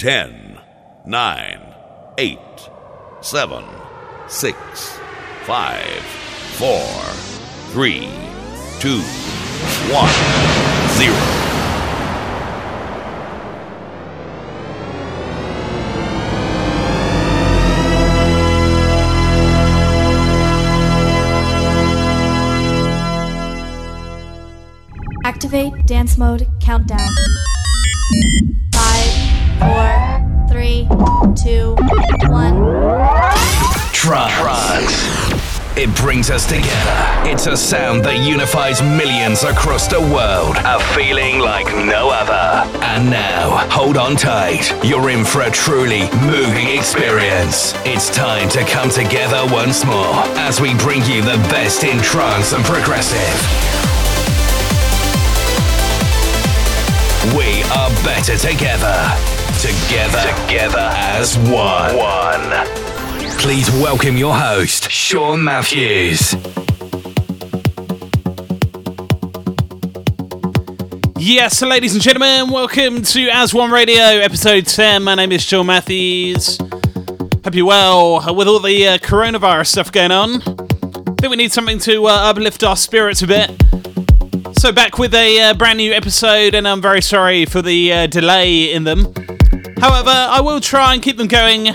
10, 9, 8, 7, 6, 5, 4, 3, 2, 1, 0. Activate dance mode countdown. Five, four, three, two, one. Trance. It brings us together. It's a sound that unifies millions across the world. A feeling like no other. And now, hold on tight. You're in for a truly moving experience. It's time to come together once more as we bring you the best in trance and progressive. We are better together. Together. Together as one. One. Please welcome your host, Sean Mathews. Yes, ladies and gentlemen, welcome to As One Radio, episode 10. My name is Sean Mathews. Hope you're well with all the uh, coronavirus stuff going on. I think we need something to uh, uplift our spirits a bit. So, back with a uh, brand new episode, and I'm very sorry for the uh, delay in them. However, I will try and keep them going.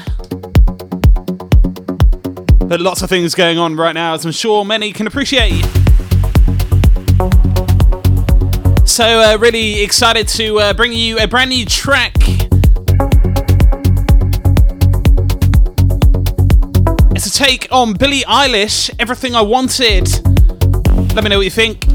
But lots of things going on right now, as I'm sure many can appreciate. So, uh, really excited to uh, bring you a brand new track. It's a take on Billie Eilish, Everything I Wanted. Let me know what you think.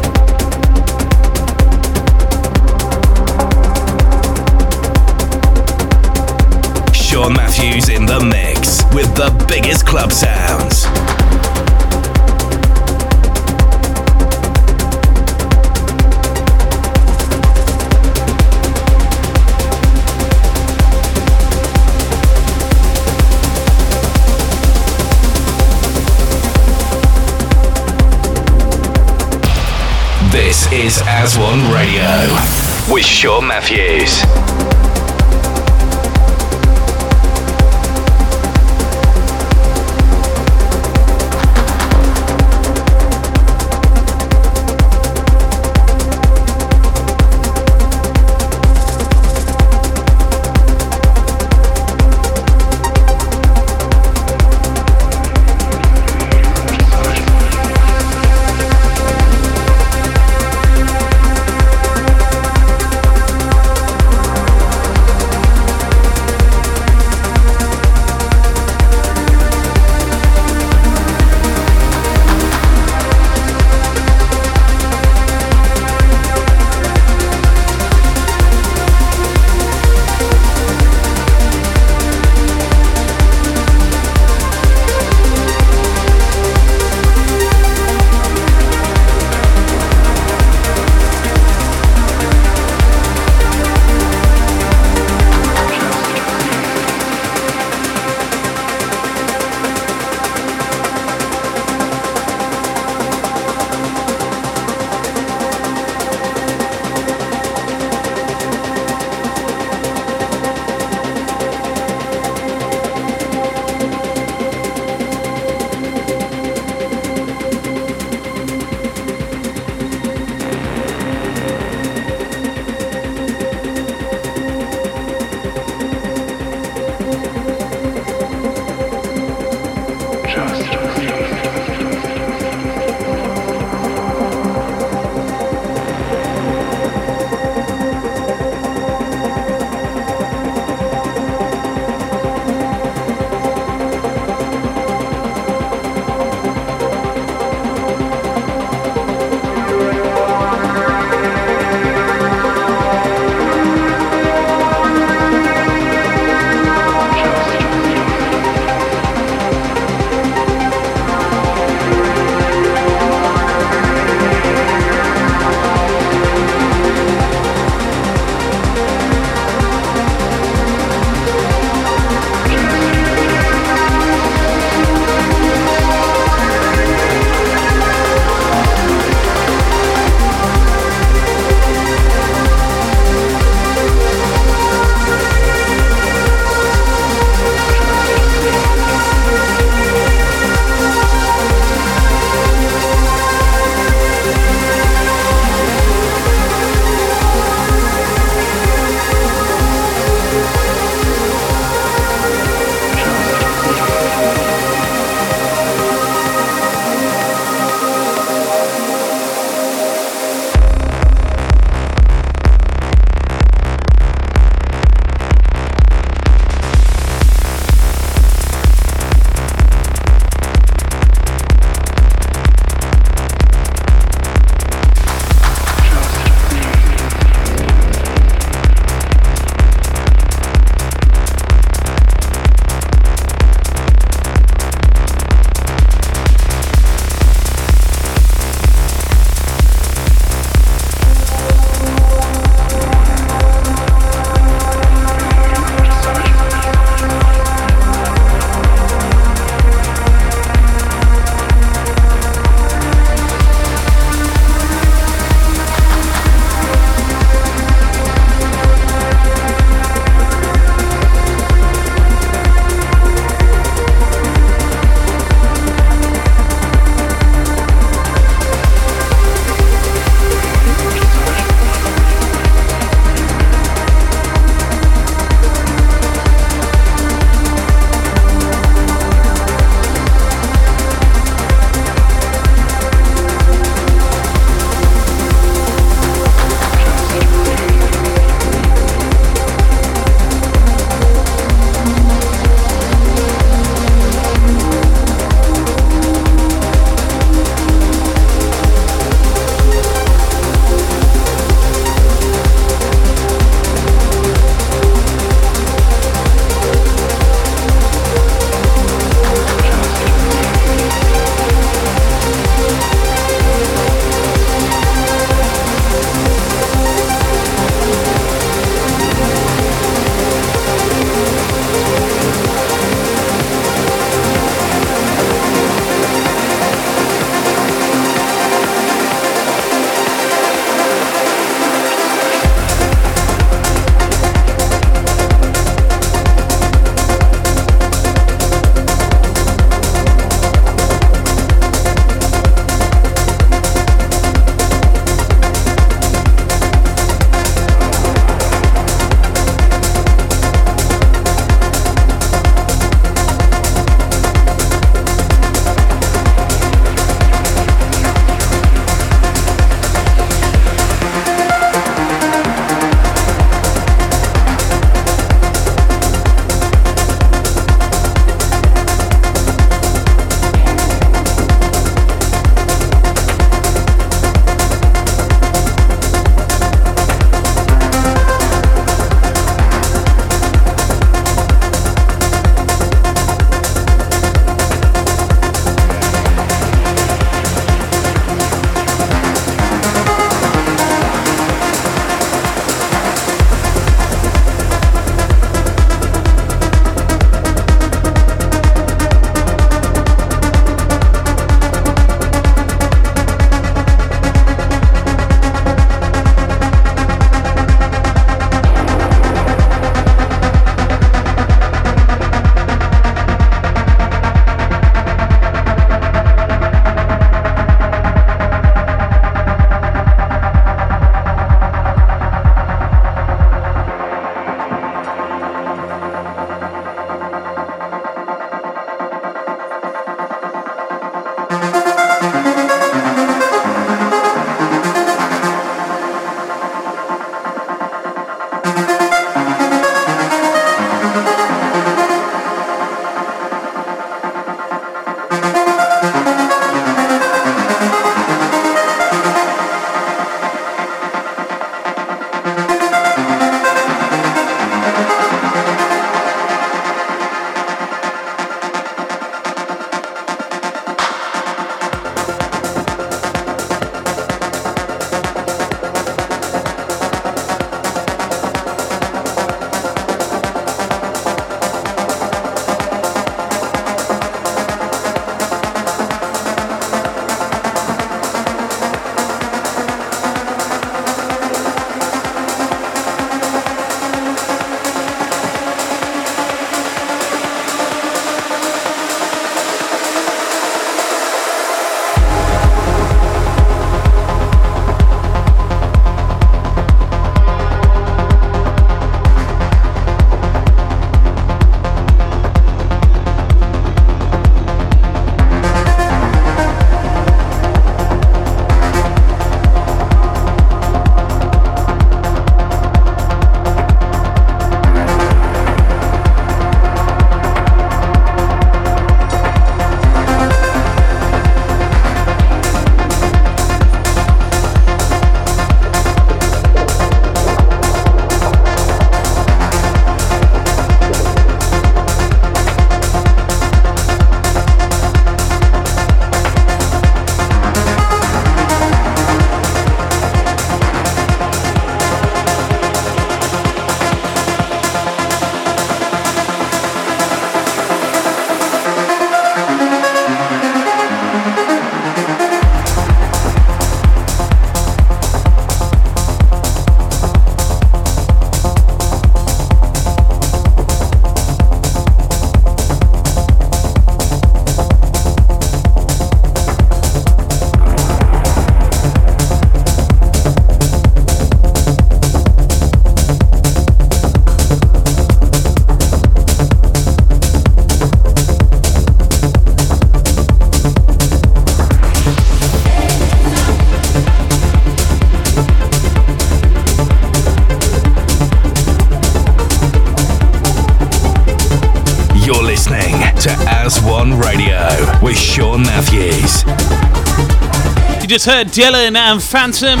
Just heard Dylhen and Phantom.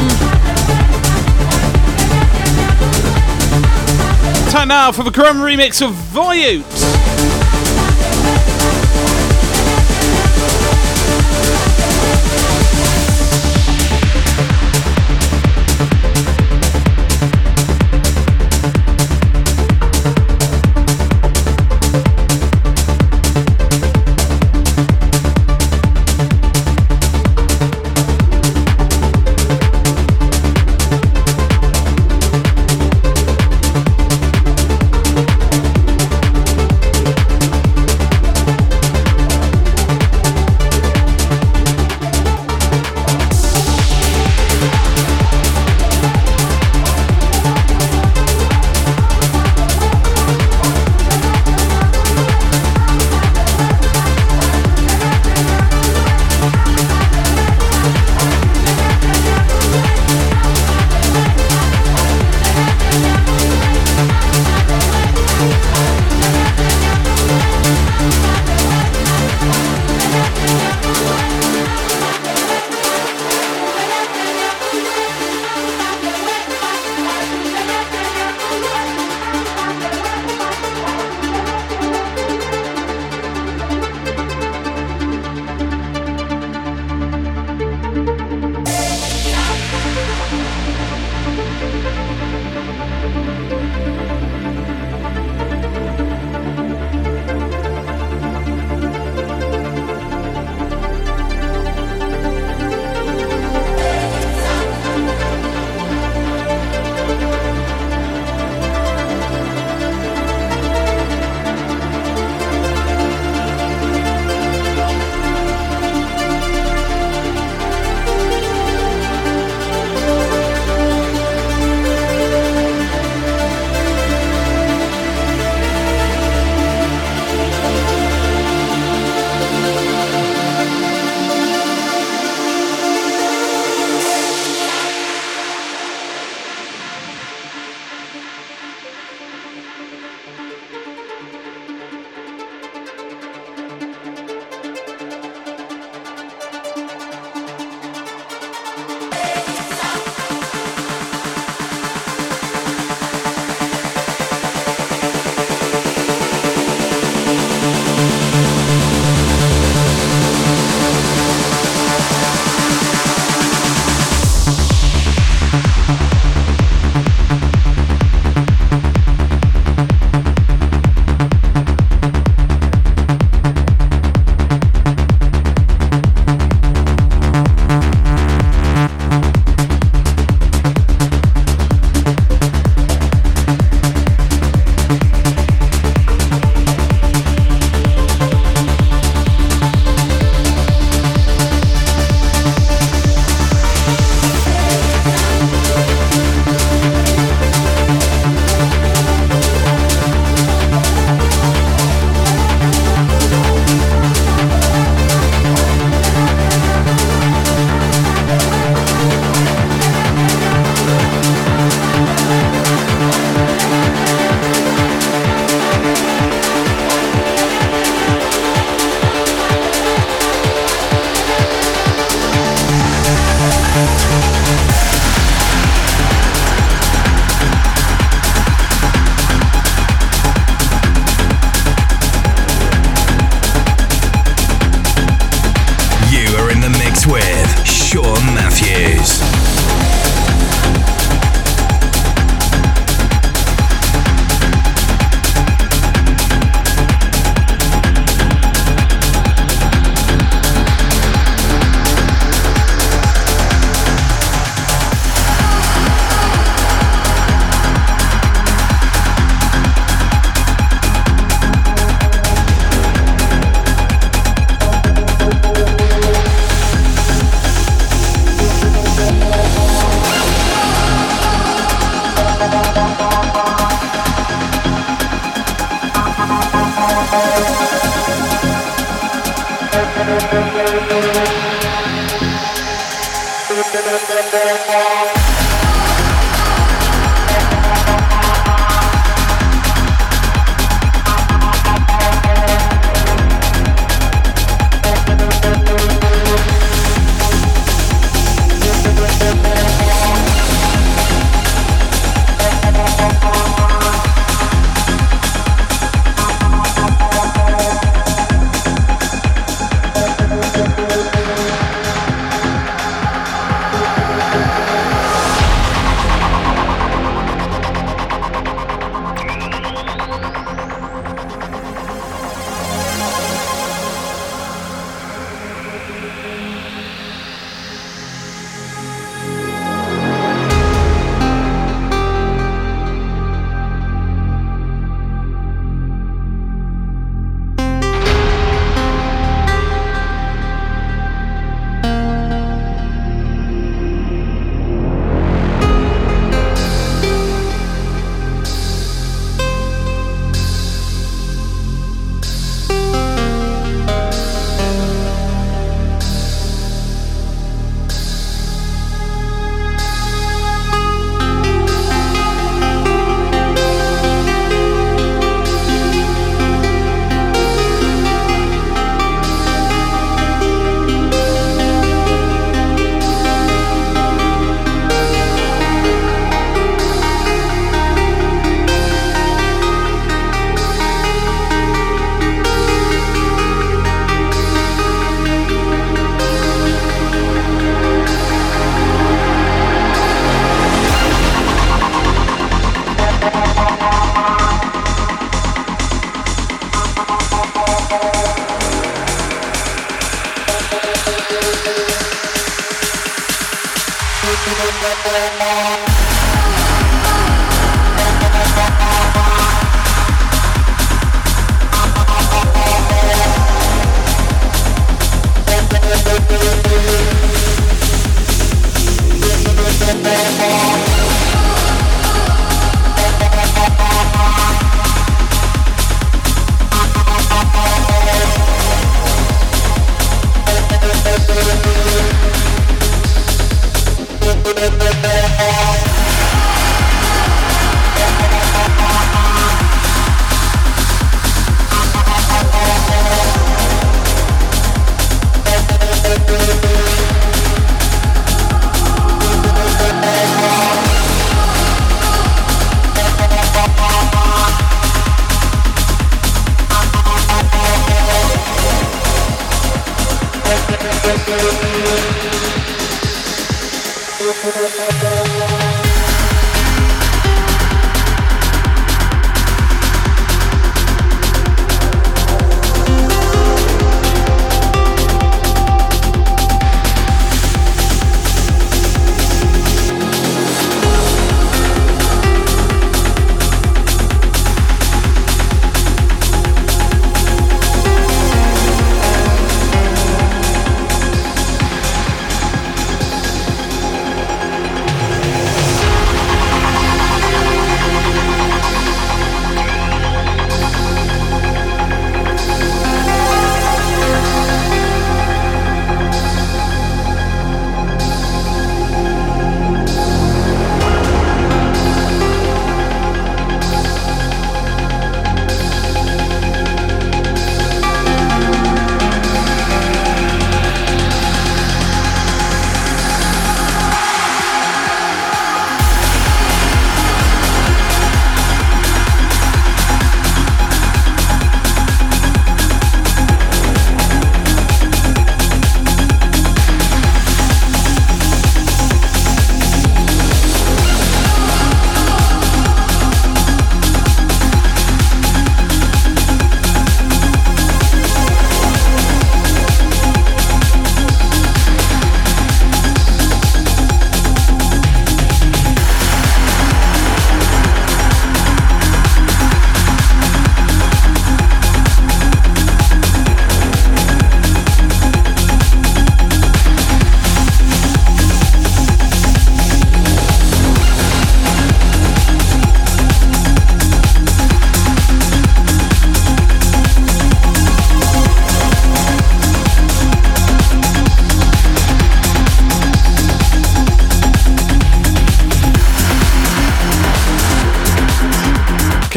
Time now for the Grum remix of Vyote.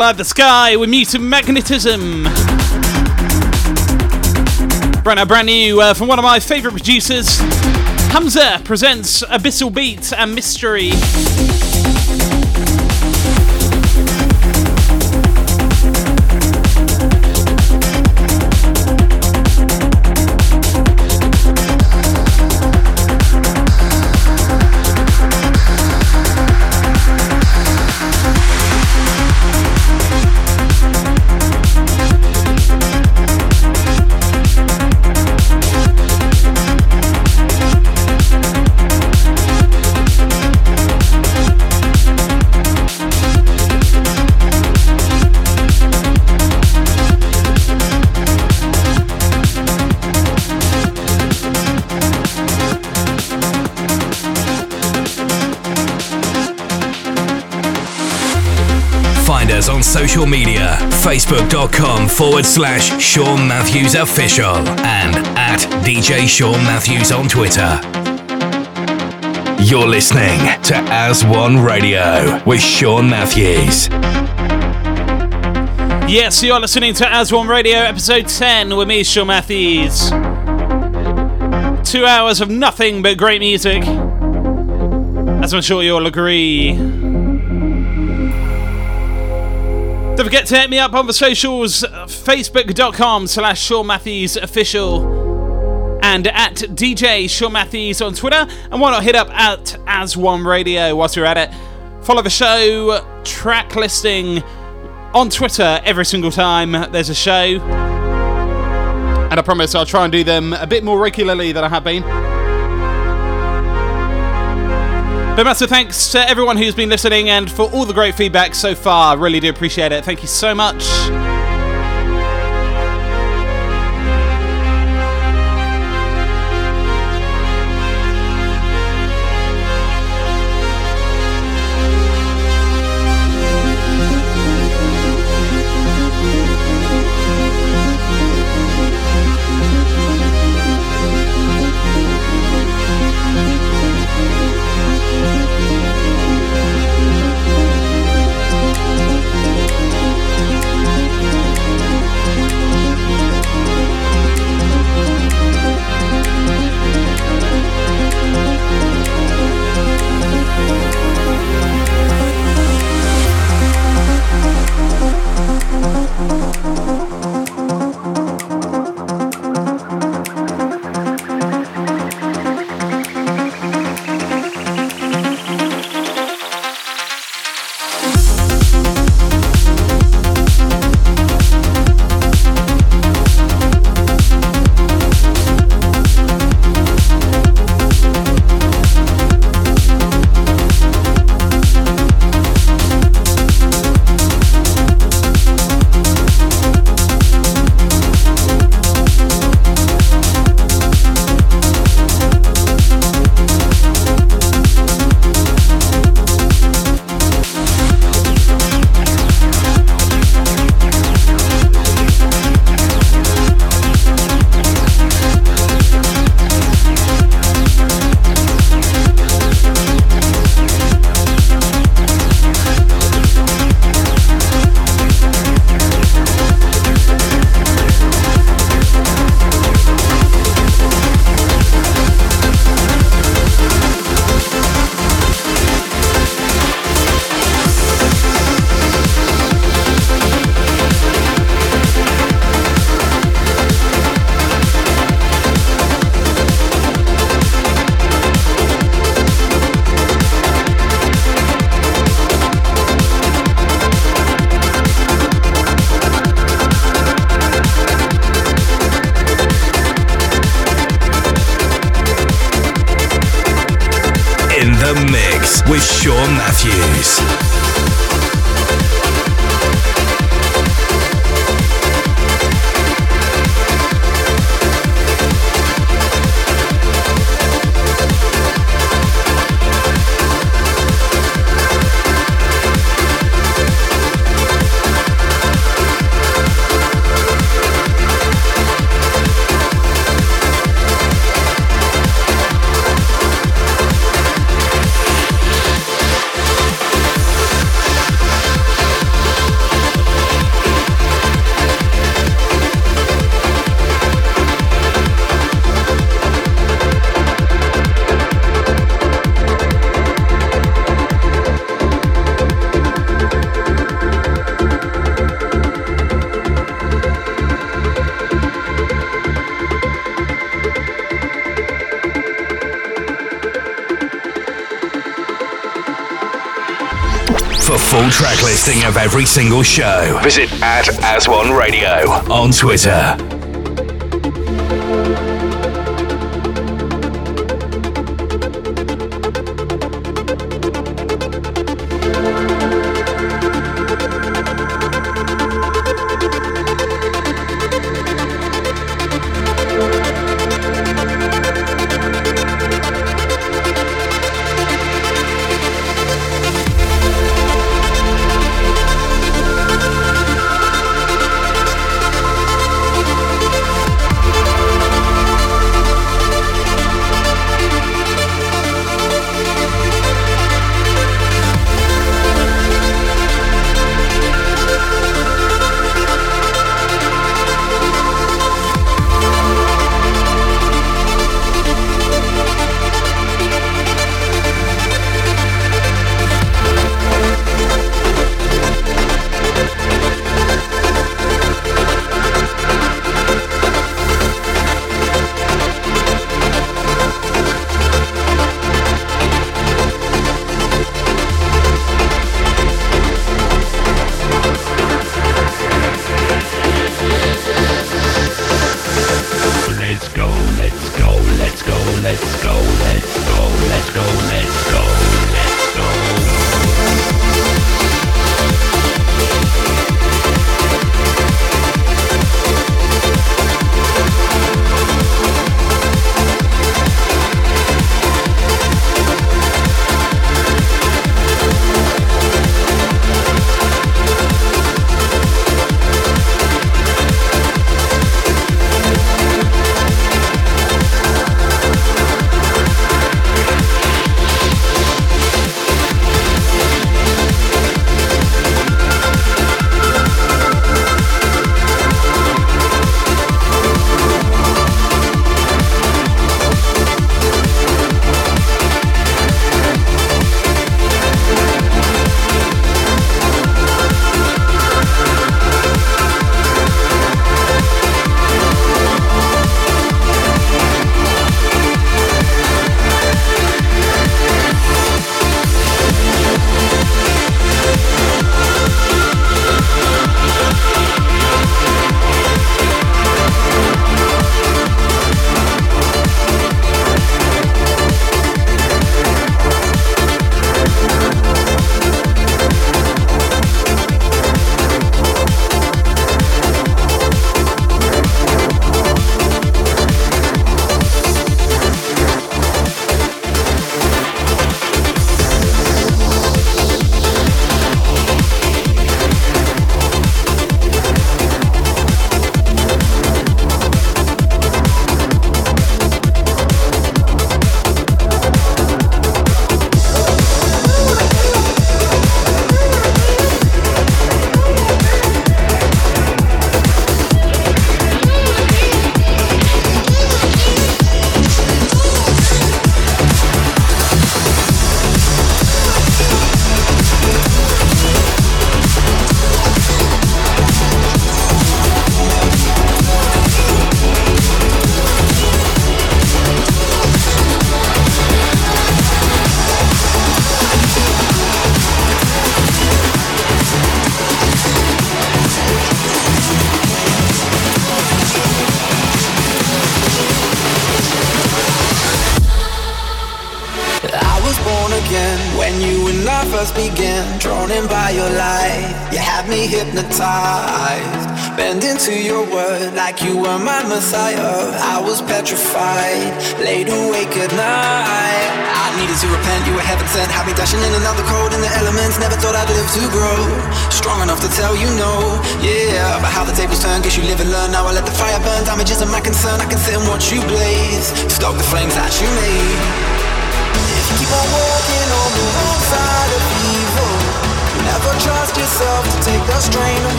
Collide the Sky with Muted Magnetism. Brand, new, brand new uh, from one of my favourite producers. HamzeH presents Abyssal Beat and Mystery. Social media facebook.com forward slash Sean Mathews Official and at DJ Sean Mathews on Twitter. You're listening to As One Radio with Sean Mathews. Yes, you're listening to As One Radio, episode 10 with me, Sean Mathews. Two hours of nothing but great music. As I'm sure you'll agree. Don't forget to hit me up on the socials, uh, facebook.com slash Sean Mathews official and at DJ Sean Mathews on Twitter. And why not hit up at As One Radio whilst you're at it. Follow the show, track listing on Twitter every single time there's a show. And I promise I'll try and do them a bit more regularly than I have been. But massive thanks to everyone who's been listening and for all the great feedback so far. Really do appreciate it. Thank you so much. Listing of every single show, visit at As One Radio on Twitter.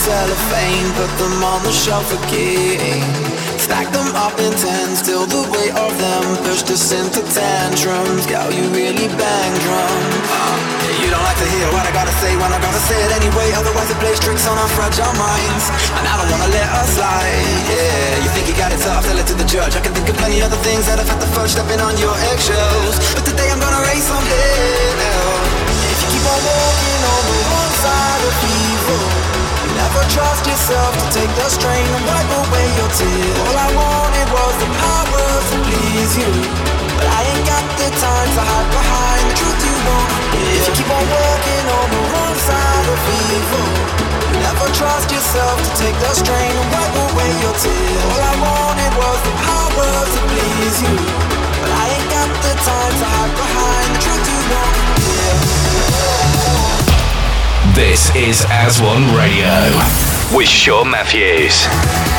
cellophane, put them on the shelf again. Stack them up in tens till the weight of them pushed us into tantrums. Girl, you really bang drums. Uh, you don't like to hear what I gotta say when I gotta say it anyway. Otherwise, it plays tricks on our fragile minds, and I don't wanna let us slide. Yeah, you think you got it tough? Tell it to the judge. I can think of plenty other things that I've had the fudge, stepping on your eggshells. But today I'm gonna raise some hell. If you keep on walking on the wrong side of evil. Never trust yourself to take the strain and wipe away your tears. All I wanted was the power to please you. But I ain't got the time to hide behind the truth you won't hear. If you keep on working on the wrong side of evil, never trust yourself to take the strain and wipe away your tears. All I wanted was the power to please you. But I ain't got the time to hide behind the truth you won't hear. This is As One Radio with Sean Mathews.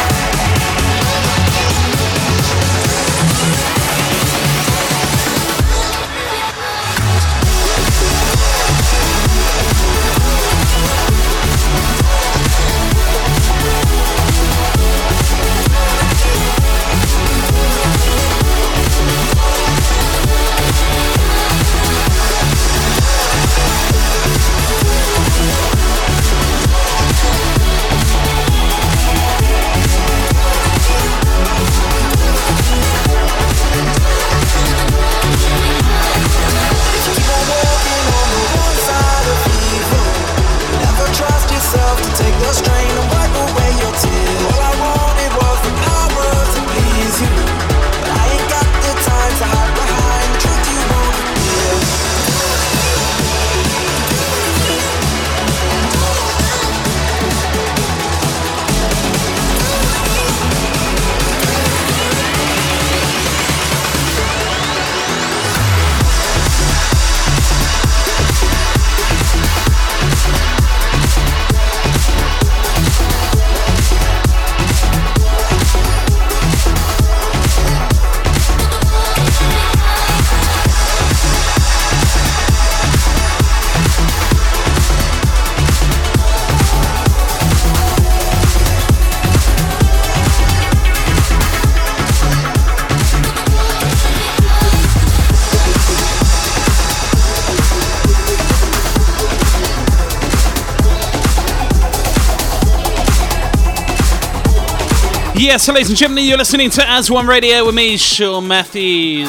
Yes, ladies and gentlemen, you're listening to As One Radio with me, Sean Mathews.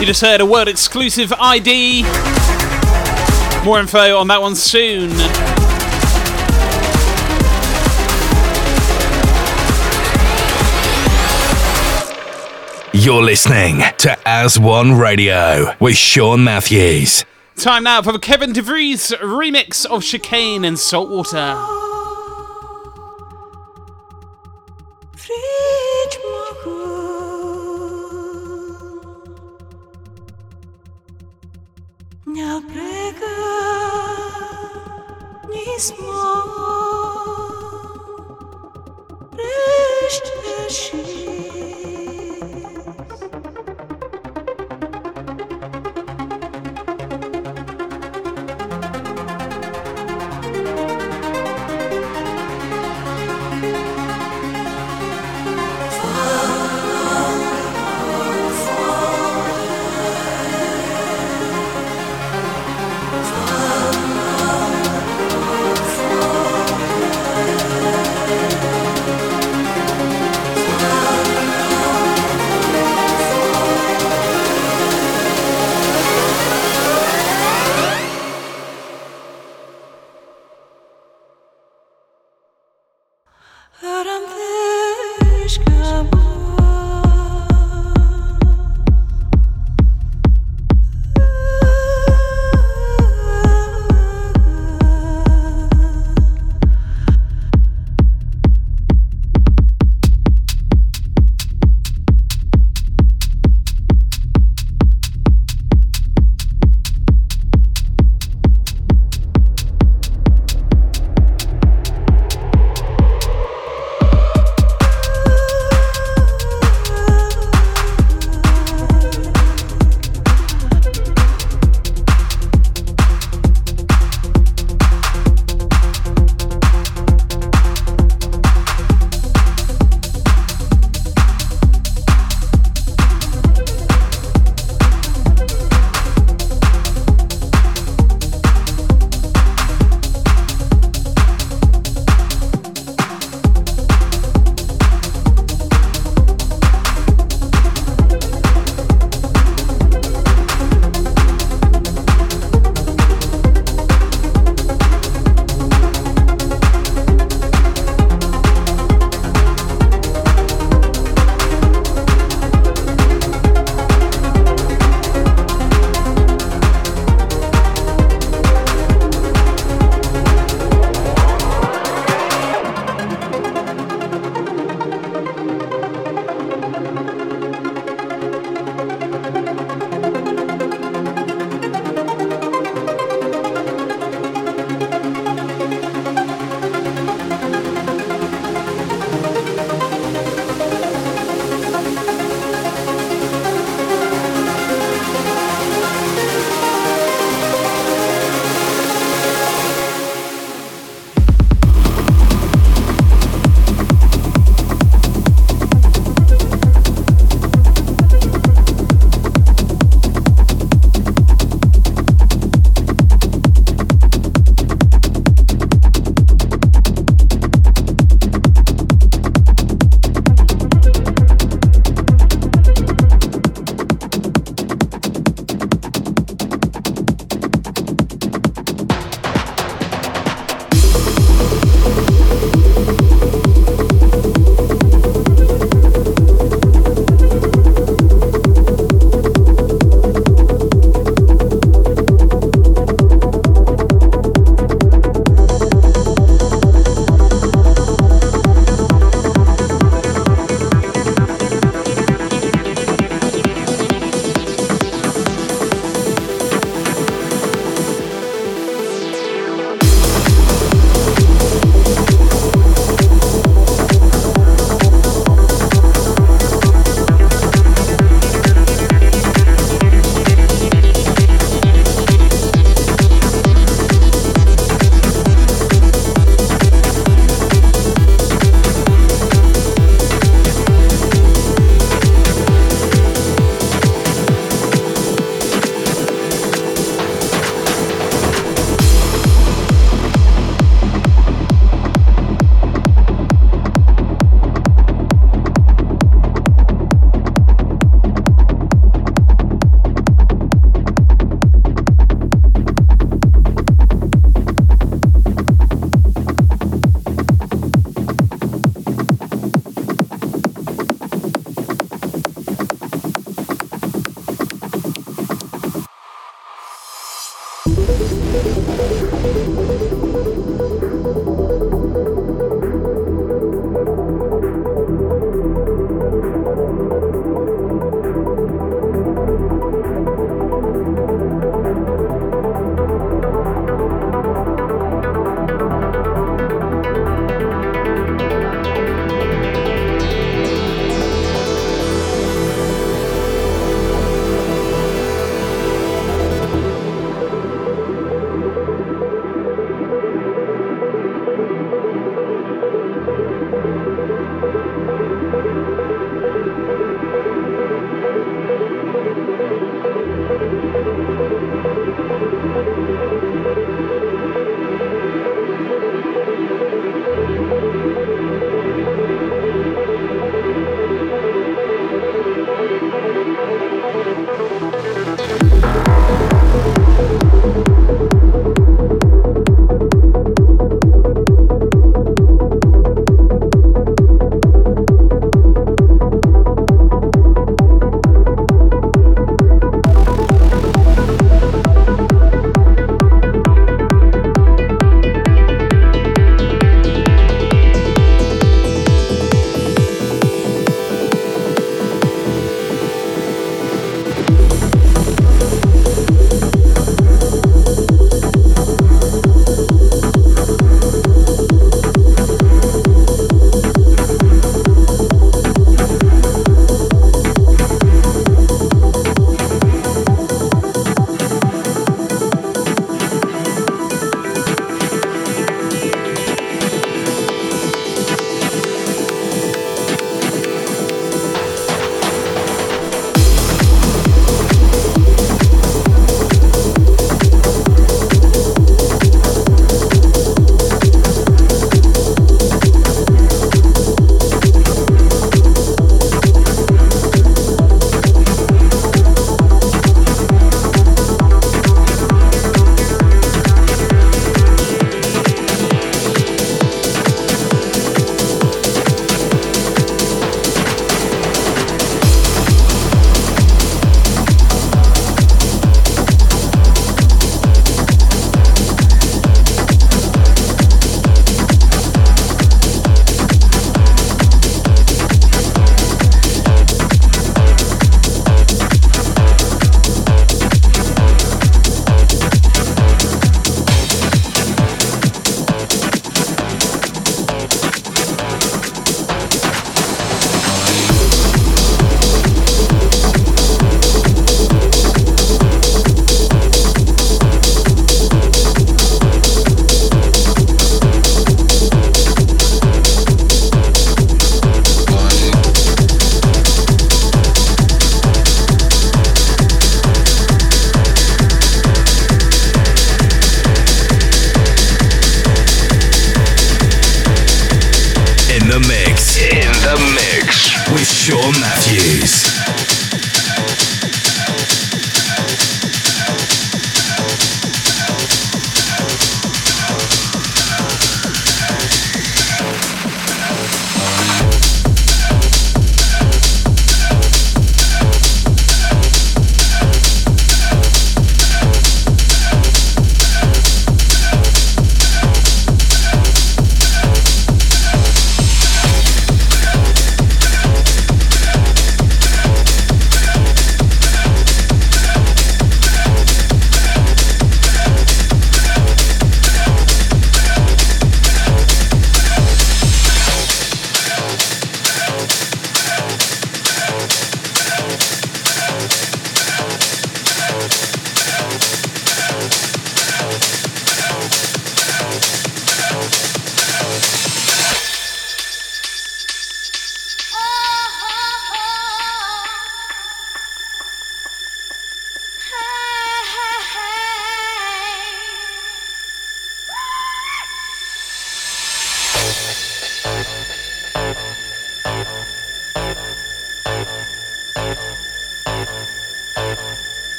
You just heard a world exclusive ID. More info on that one soon. You're listening to As One Radio with Sean Mathews. Time now for the Kevin de Vries remix of Chicane and Saltwater. Fall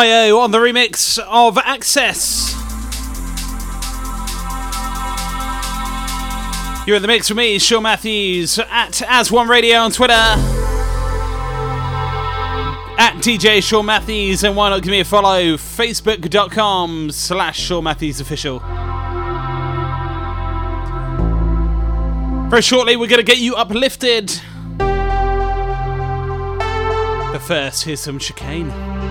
IO on the remix of Access. You're in the mix with me, Sean Mathews, at As One Radio on Twitter, at DJ Sean Mathews, and why not give me a follow? Facebook.com slash Sean Mathews Official. Very shortly, we're going to get you uplifted. But first, here's some chicane.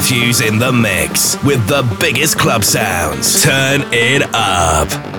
Mathews in the mix with the biggest club sounds. Turn it up.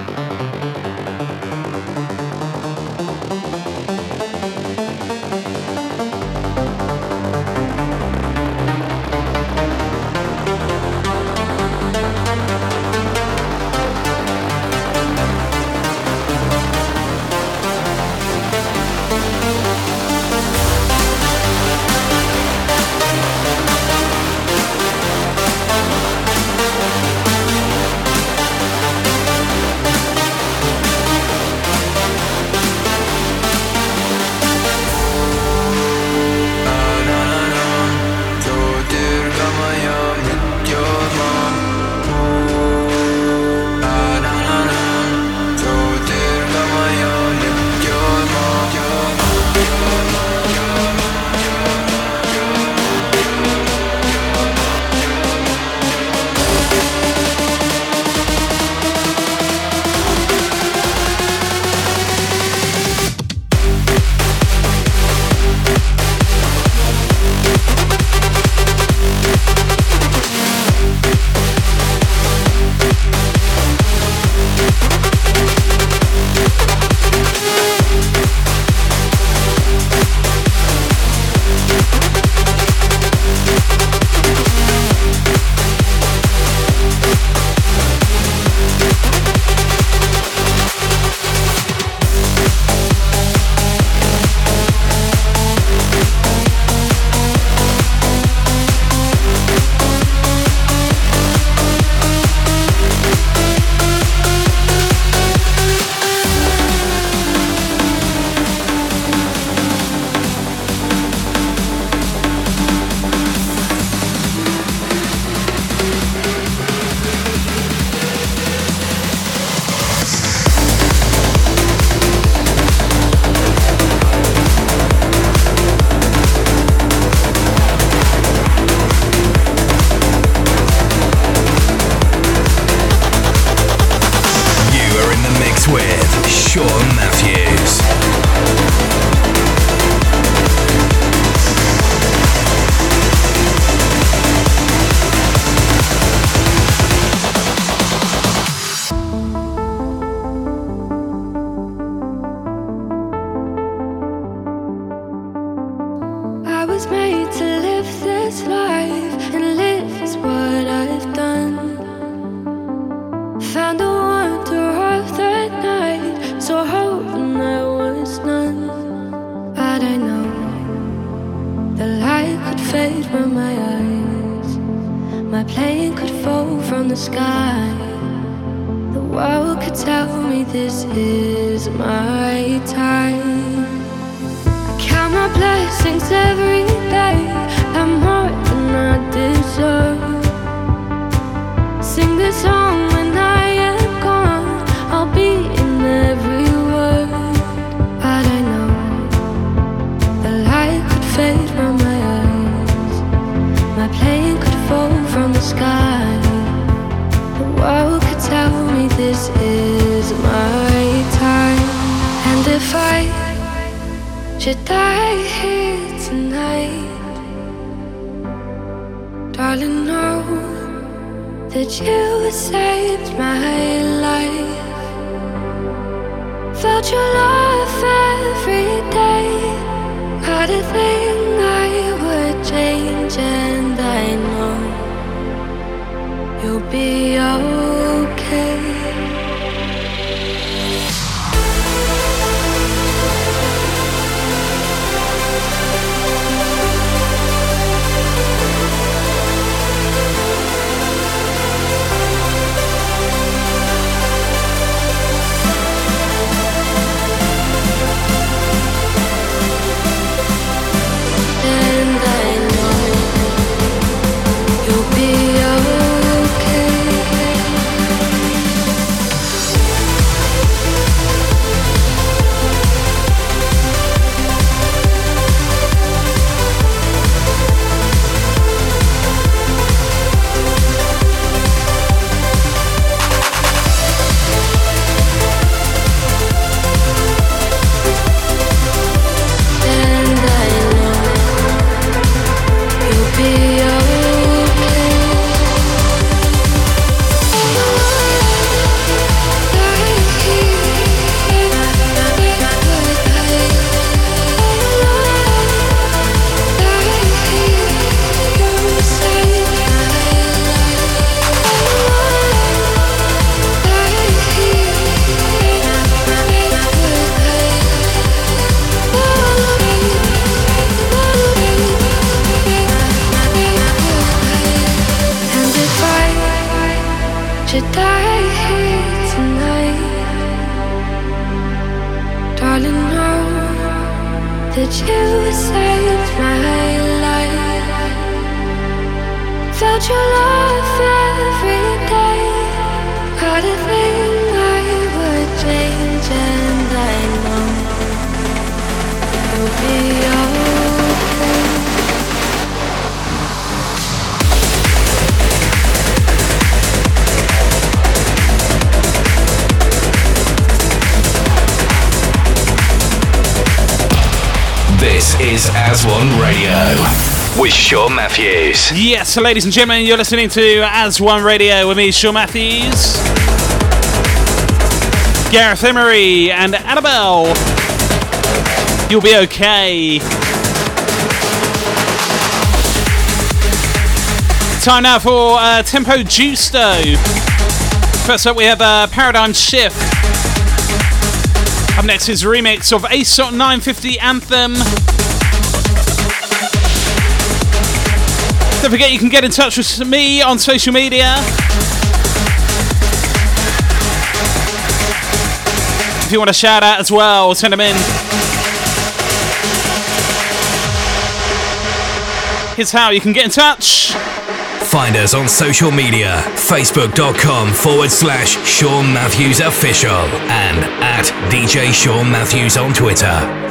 Is As One Radio with Sean Mathews. Yes, ladies and gentlemen, you're listening to As One Radio with me, Sean Mathews, Gareth Emery, and Annabel. You'll be okay. Time now for uh, Tempo Giusto. First up, we have a uh, Paradigm Shift. Up next is remix of ASOT 950 Anthem. Don't forget you can get in touch with me on social media. If you want a shout out as well, send them in. Here's how you can get in touch. Find us on social media facebook.com forward slash Sean Mathews Official and at DJ Sean Mathews on Twitter.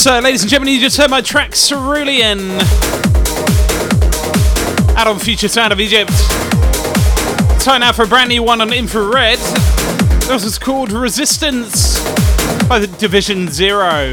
So, ladies and gentlemen, you just heard my track Cerulean out on Future Sound of Egypt. Time now for a brand new one on Infrared. This is called Resystance by the Division Zero.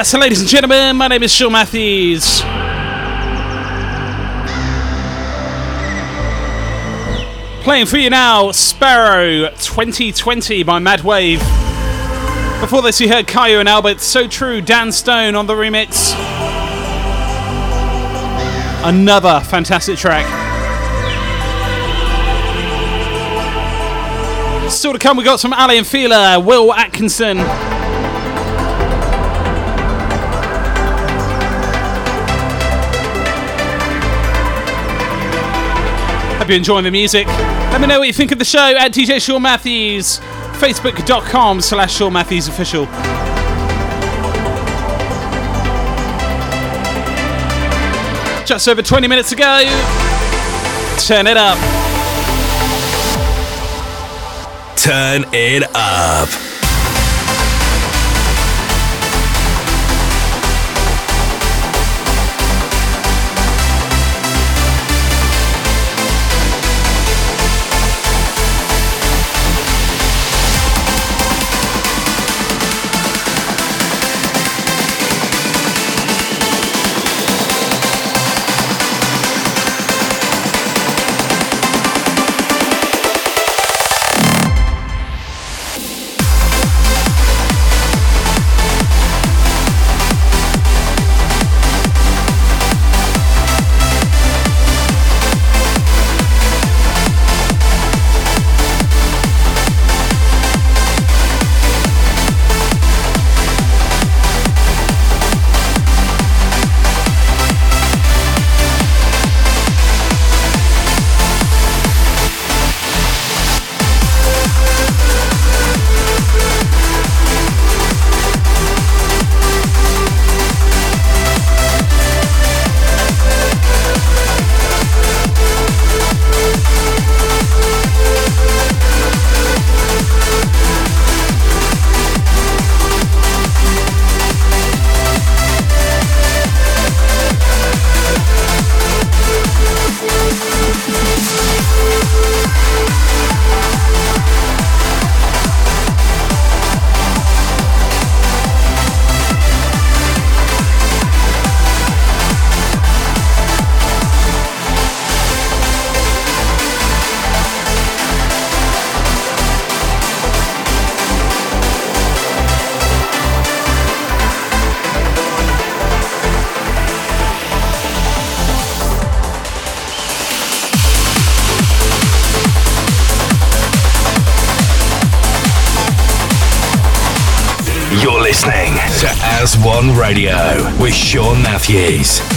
Yes, ladies and gentlemen, my name is Sean Mathews. Playing for you now, Sparrow 2020 by Madwave. Before this, you heard Kyau and Albert, So True, Dan Stone on the remix. Another fantastic track. Still to come, we got some Aly & Fila, Will Atkinson. You're enjoying the music. Let me know what you think of the show at DJ Sean Mathews, facebook.com slash Sean Mathews official. Just over 20 minutes ago. Turn it up. Turn it up. With Sean Mathews.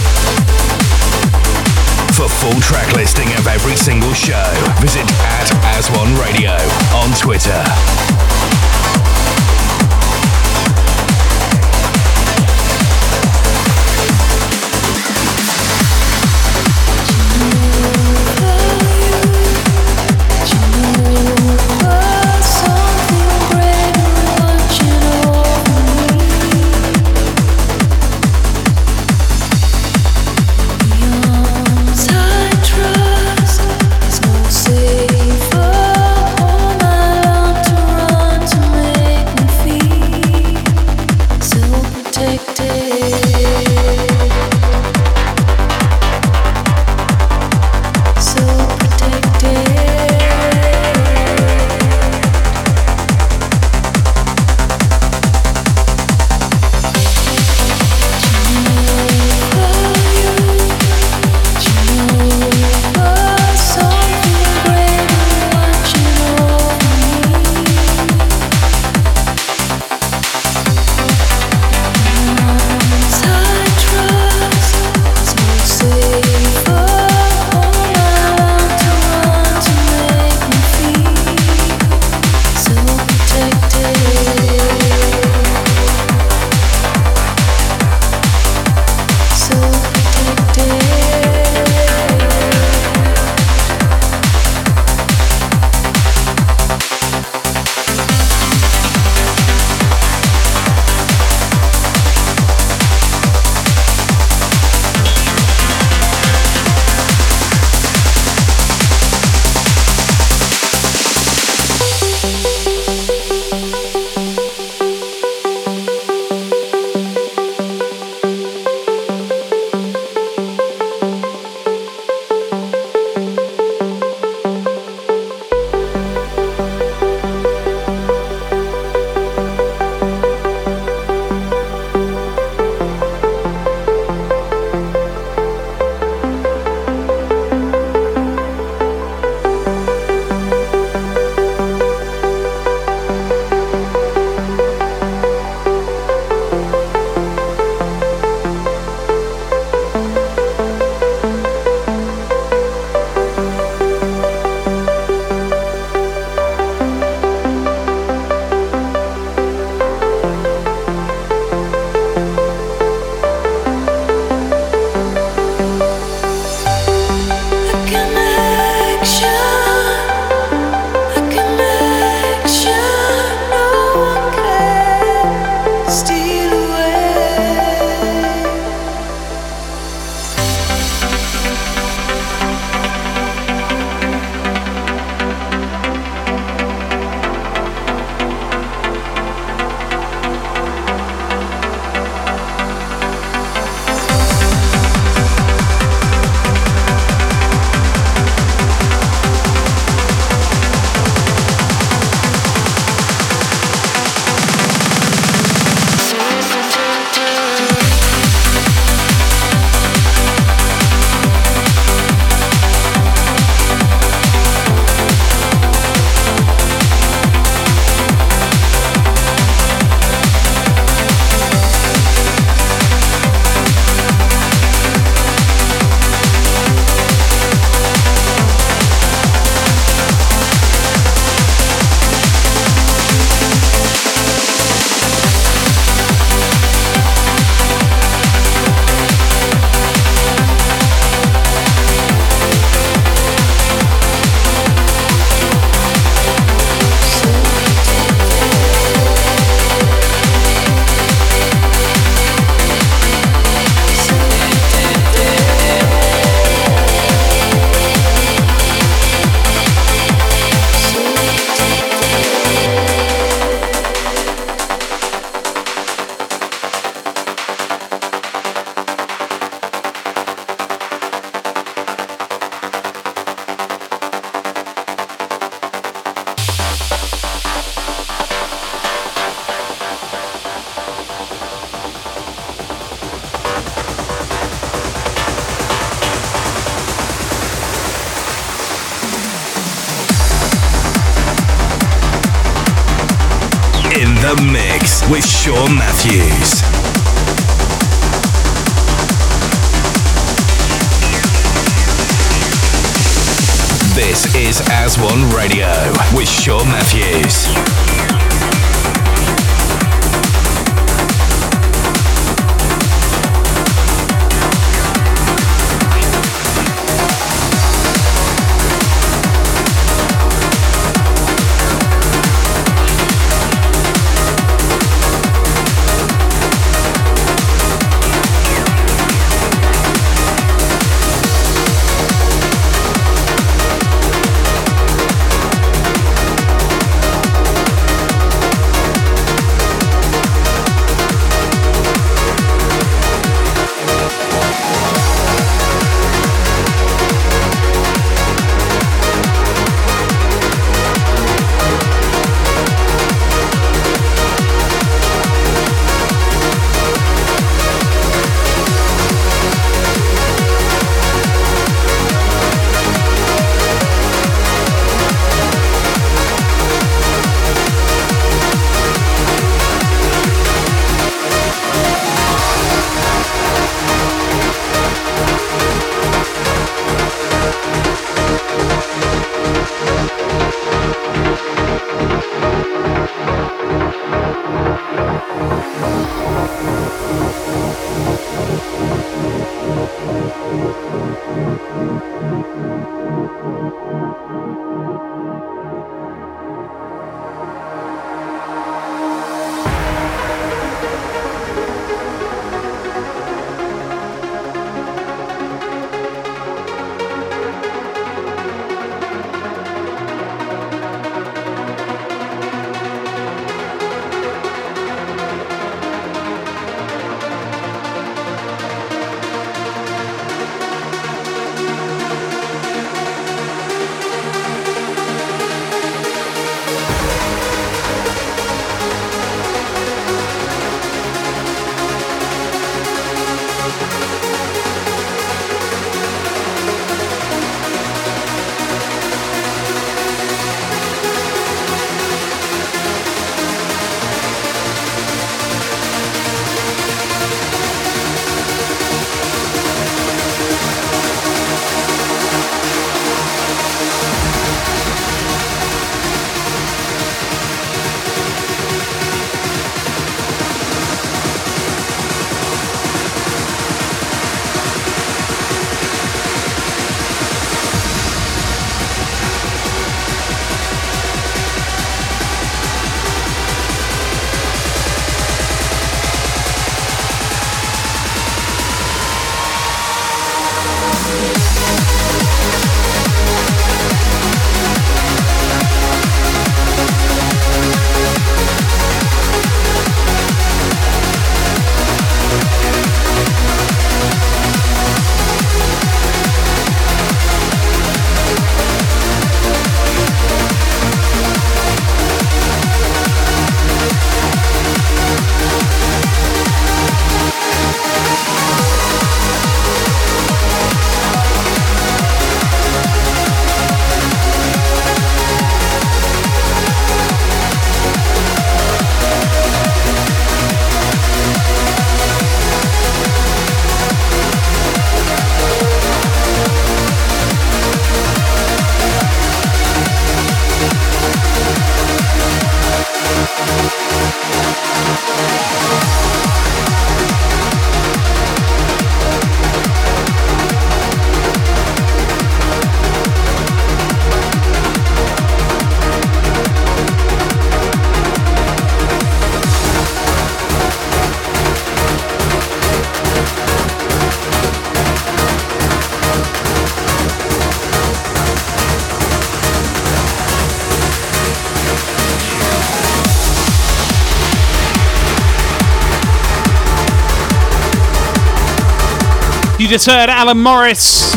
You just heard Alan Morris,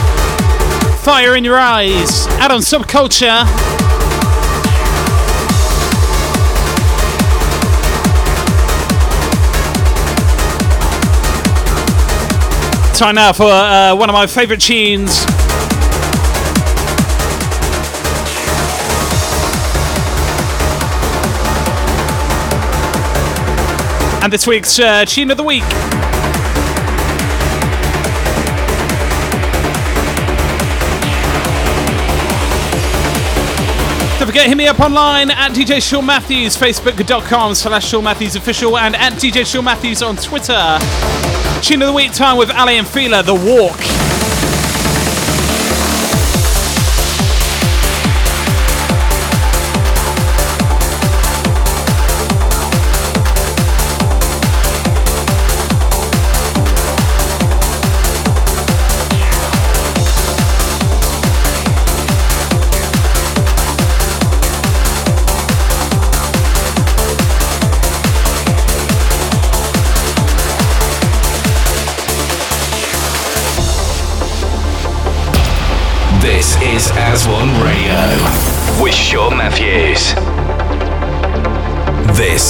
Fire in Your Eyes, out on Subculture. Time now for uh, one of my favourite tunes. And this week's uh, tune of the week. Forget, hit me up online at DJ Sean Mathews, facebook.com slash Sean Mathews official, and at DJ Sean Mathews on Twitter. Tune of the week time with Aly and Fila, The Walk.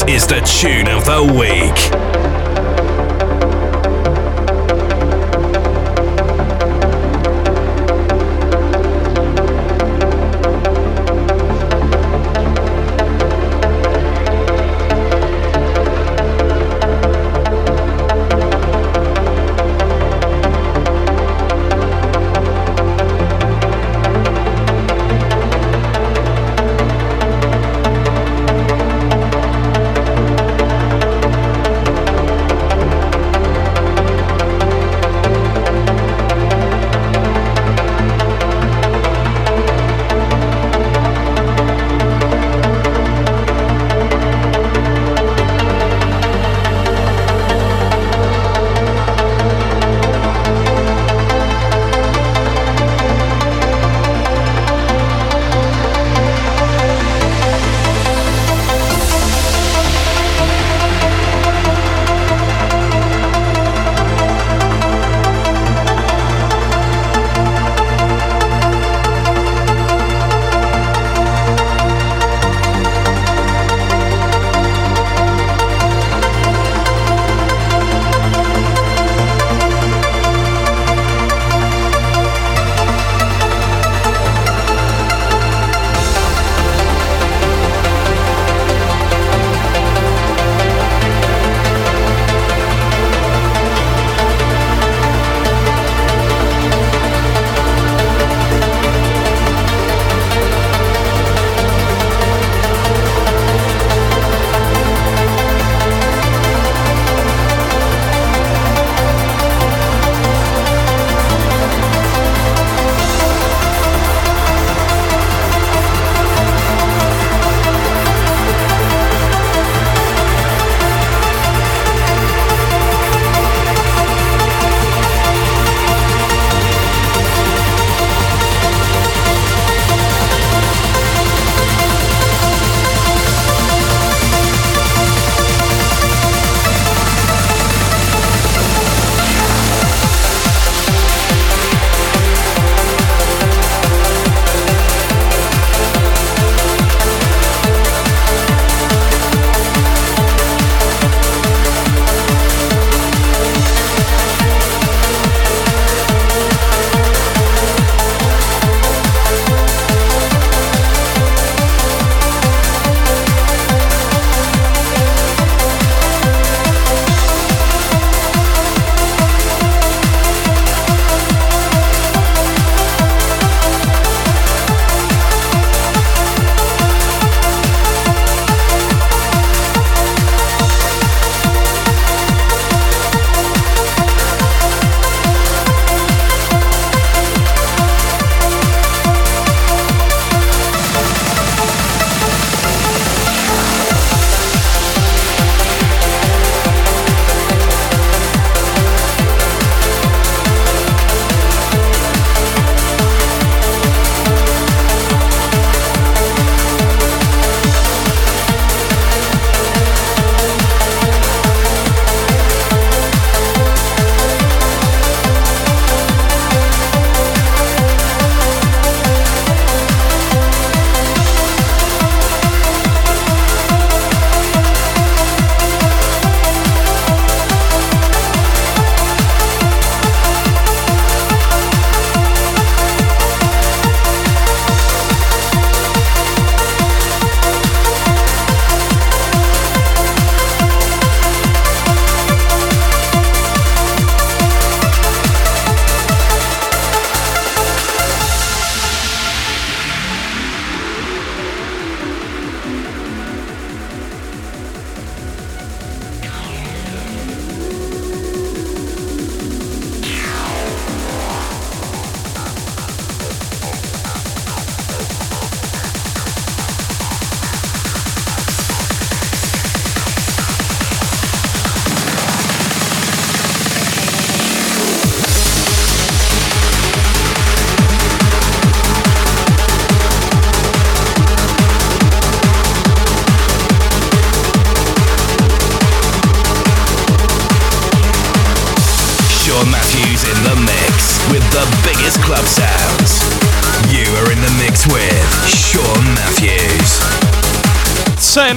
Is the tune of the week.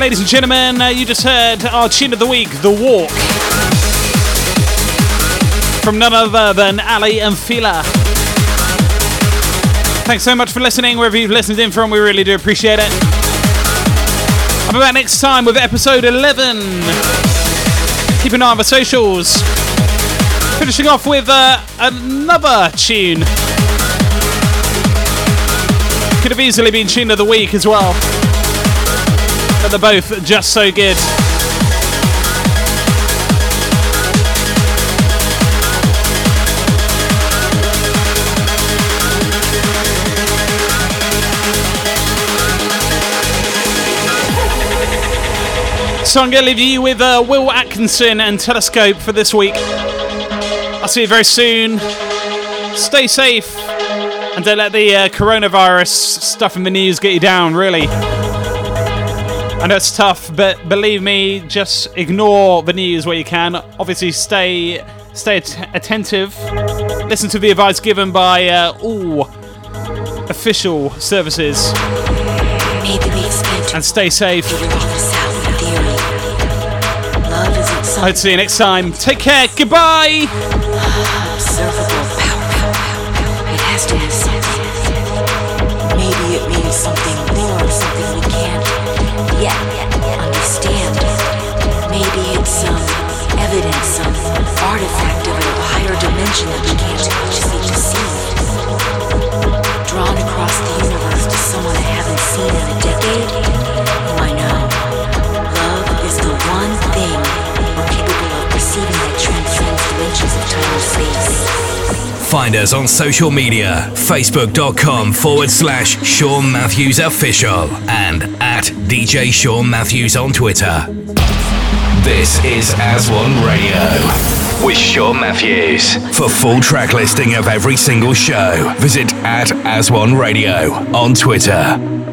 Ladies and gentlemen, uh, you just heard our tune of the week, The Walk. From none other than Aly and Fila. Thanks so much for listening, wherever you've listened in from. We really do appreciate it. I'll be back next time with episode 11. Keep an eye on the socials. Finishing off with uh, another tune. Could have easily been tune of the week as well. They're both just so good. So I'm going to leave you with uh, Will Atkinson and Telescope for this week. I'll see you very soon. Stay safe and don't let the uh, coronavirus stuff in the news get you down, really. I know it's tough, but believe me, just ignore the news where you can. Obviously, stay stay att- attentive. Listen to the advice given by uh, all official services, Made the weeks spent and stay safe. figuring off the south in theory. Love isn't Hope something to see you next time. Take care. Goodbye. Find us on social media facebook.com forward slash Sean Mathews Official and at DJ Sean Mathews on Twitter. This is As One Radio with Sean Mathews. For full track listing of every single show, visit at As One Radio on Twitter.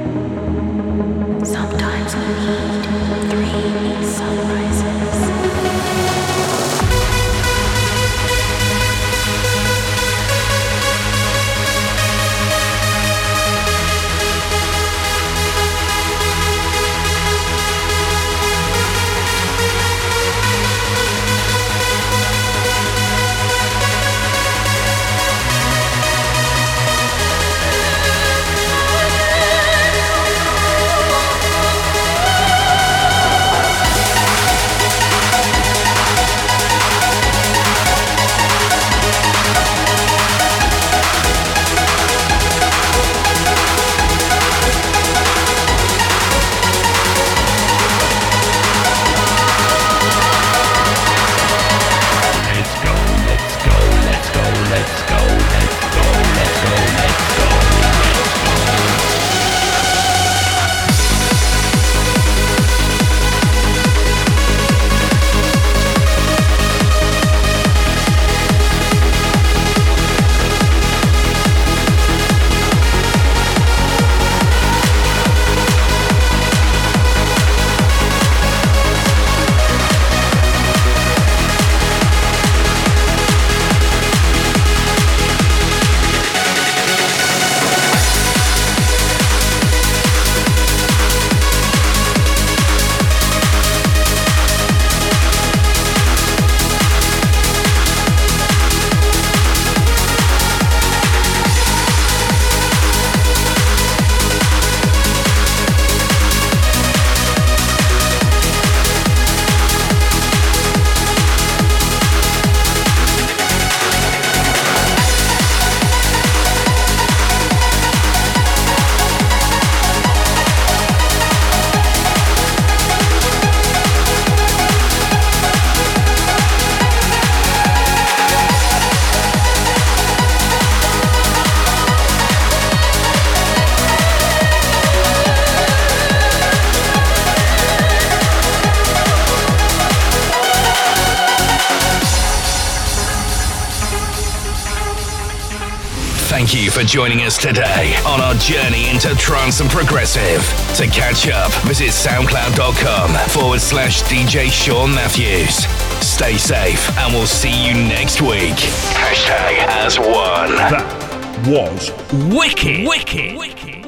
Joining us today on our journey into trance and progressive. To catch up, visit soundcloud.com forward slash DJ Sean Mathews. Stay safe, and we'll see you next week. Hashtag as one. That was wicked. Wicked. Wicked.